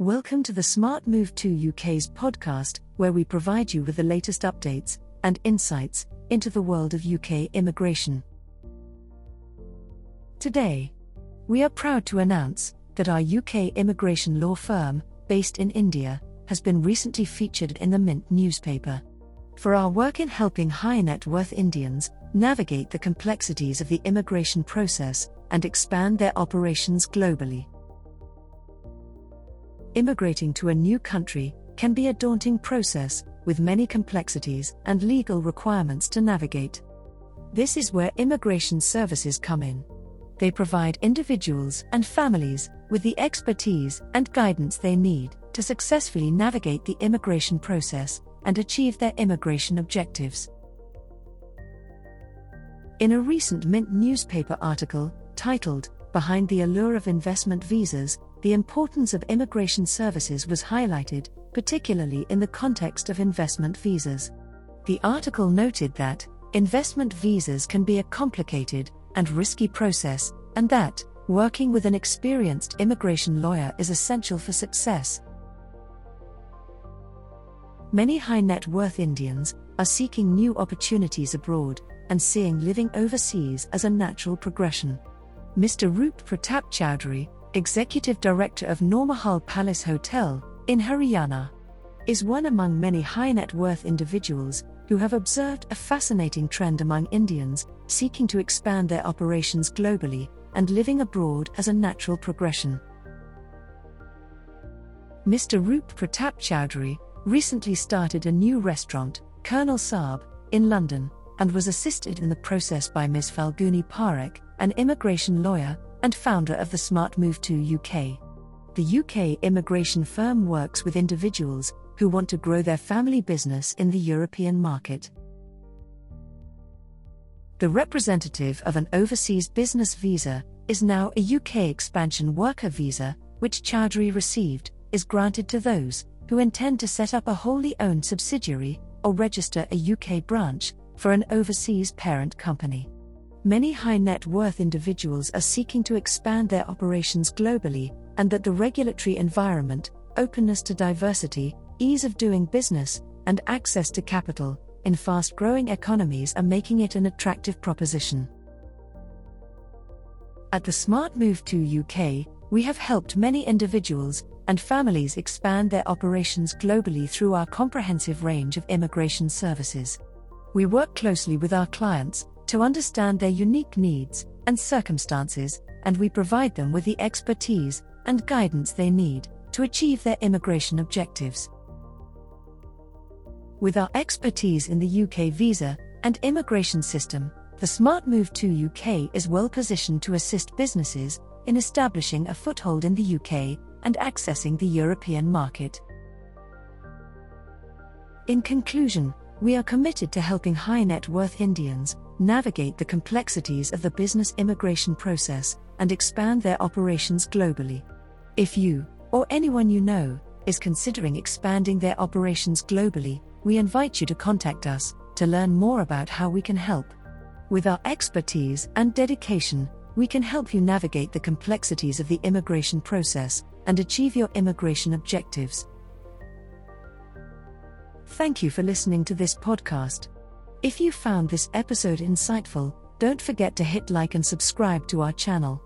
Welcome to the Smart Move 2 UK's podcast, where we provide you with the latest updates and insights into the world of UK immigration. Today, we are proud to announce that our UK immigration law firm, based in India, has been recently featured in the Mint newspaper. For our work in helping high net worth Indians navigate the complexities of the immigration process and expand their operations globally. Immigrating to a new country can be a daunting process, with many complexities and legal requirements to navigate. This is where immigration services come in. They provide individuals and families with the expertise and guidance they need to successfully navigate the immigration process and achieve their immigration objectives. In a recent Mint newspaper article, titled, Behind the Allure of Investment Visas, the importance of immigration services was highlighted, particularly in the context of investment visas. The article noted that investment visas can be a complicated and risky process, and that working with an experienced immigration lawyer is essential for success. Many high net worth Indians are seeking new opportunities abroad and seeing living overseas as a natural progression. Mr. Roop Pratap Chaudhury, Executive Director of Noormahal Palace Hotel, in Haryana, is one among many high net worth individuals who have observed a fascinating trend among Indians seeking to expand their operations globally and living abroad as a natural progression. Mr. Roop Pratap Chaudhury recently started a new restaurant, Colonel Saab, in London, and was assisted in the process by Ms. Falguni Parekh, an immigration lawyer and founder of the Smart Move 2 UK. The UK immigration firm works with individuals who want to grow their family business in the European market. The representative of an overseas business visa is now a UK expansion worker visa, which Chaudhury received, is granted to those who intend to set up a wholly owned subsidiary or register a UK branch for an overseas parent company. Many high net worth individuals are seeking to expand their operations globally, and that the regulatory environment, openness to diversity, ease of doing business, and access to capital in fast growing economies are making it an attractive proposition. At the Smart Move 2 UK, we have helped many individuals and families expand their operations globally through our comprehensive range of immigration services. We work closely with our clients to understand their unique needs and circumstances, and we provide them with the expertise and guidance they need to achieve their immigration objectives. With our expertise in the UK visa and immigration system, the Smart Move 2 UK is well positioned to assist businesses in establishing a foothold in the UK and accessing the European market. In conclusion, we are committed to helping high net worth Indians navigate the complexities of the business immigration process, and expand their operations globally. If you, or anyone you know, is considering expanding their operations globally, we invite you to contact us to learn more about how we can help. With our expertise and dedication, we can help you navigate the complexities of the immigration process and achieve your immigration objectives. Thank you for listening to this podcast. If you found this episode insightful, don't forget to hit like and subscribe to our channel.